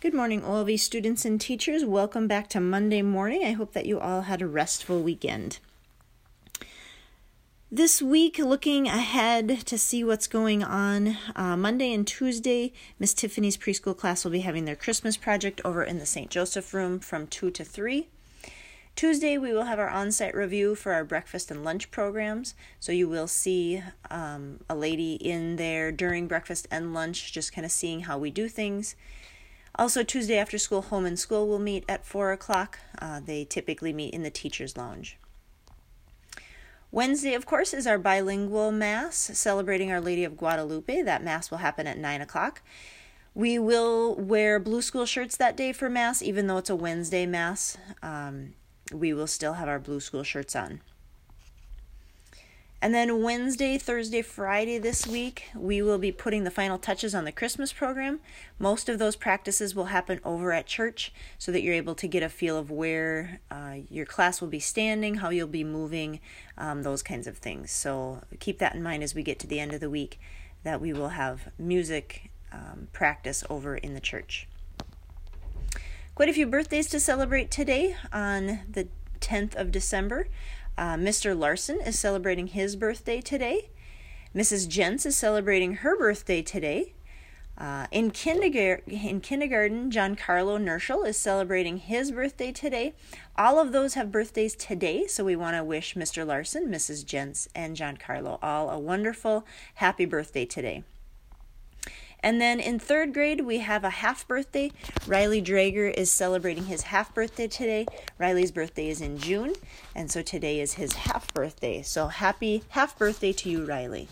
Good morning, OLV students and teachers. Welcome back to Monday morning. I hope that you all had a restful weekend. This week, looking ahead to see what's going on, uh, Monday and Tuesday, Miss Tiffany's preschool class will be having their Christmas project over in the St. Joseph room from 2 to 3. Tuesday, we will have our on site review for our breakfast and lunch programs. So you will see um, a lady in there during breakfast and lunch, just kind of seeing how we do things. Also, Tuesday after school, home and school will meet at 4 o'clock. Uh, they typically meet in the teacher's lounge. Wednesday, of course, is our bilingual Mass celebrating Our Lady of Guadalupe. That Mass will happen at 9 o'clock. We will wear blue school shirts that day for Mass, even though it's a Wednesday Mass. Um, we will still have our blue school shirts on. And then Wednesday, Thursday, Friday this week, we will be putting the final touches on the Christmas program. Most of those practices will happen over at church so that you're able to get a feel of where uh, your class will be standing, how you'll be moving, um, those kinds of things. So keep that in mind as we get to the end of the week that we will have music um, practice over in the church. Quite a few birthdays to celebrate today on the 10th of December. Uh, Mr. Larson is celebrating his birthday today. Mrs. Jens is celebrating her birthday today. Uh, in, kindergarten, in kindergarten, Giancarlo Nerschel is celebrating his birthday today. All of those have birthdays today, so we want to wish Mr. Larson, Mrs. Jens, and Giancarlo all a wonderful, happy birthday today. And then in third grade, we have a half birthday. Riley Drager is celebrating his half birthday today. Riley's birthday is in June, and so today is his half birthday. So happy half birthday to you, Riley.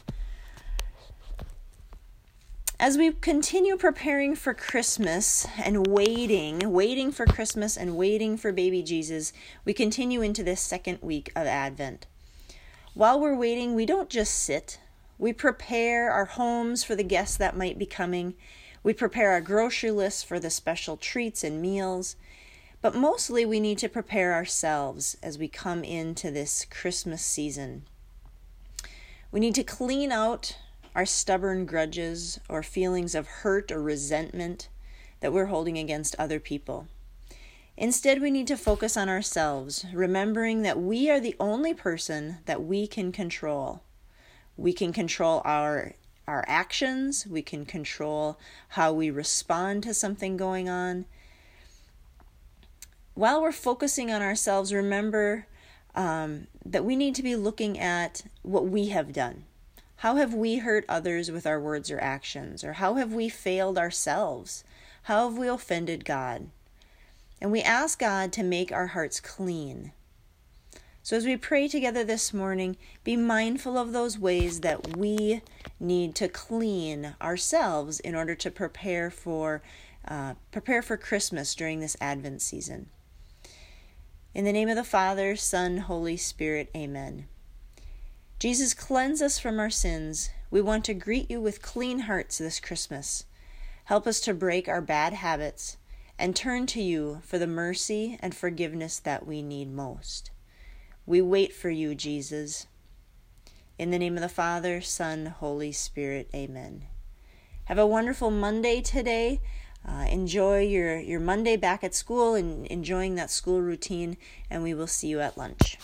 As we continue preparing for Christmas and waiting, waiting for Christmas and waiting for baby Jesus, we continue into this second week of Advent. While we're waiting, we don't just sit we prepare our homes for the guests that might be coming. We prepare our grocery lists for the special treats and meals. But mostly, we need to prepare ourselves as we come into this Christmas season. We need to clean out our stubborn grudges or feelings of hurt or resentment that we're holding against other people. Instead, we need to focus on ourselves, remembering that we are the only person that we can control. We can control our our actions, we can control how we respond to something going on. While we're focusing on ourselves, remember um, that we need to be looking at what we have done. How have we hurt others with our words or actions? Or how have we failed ourselves? How have we offended God? And we ask God to make our hearts clean so, as we pray together this morning, be mindful of those ways that we need to clean ourselves in order to prepare for uh, prepare for Christmas during this Advent season. In the name of the Father, Son, Holy Spirit, Amen. Jesus, cleanse us from our sins. We want to greet you with clean hearts this Christmas. Help us to break our bad habits and turn to you for the mercy and forgiveness that we need most. We wait for you, Jesus. In the name of the Father, Son, Holy Spirit, amen. Have a wonderful Monday today. Uh, enjoy your, your Monday back at school and enjoying that school routine, and we will see you at lunch.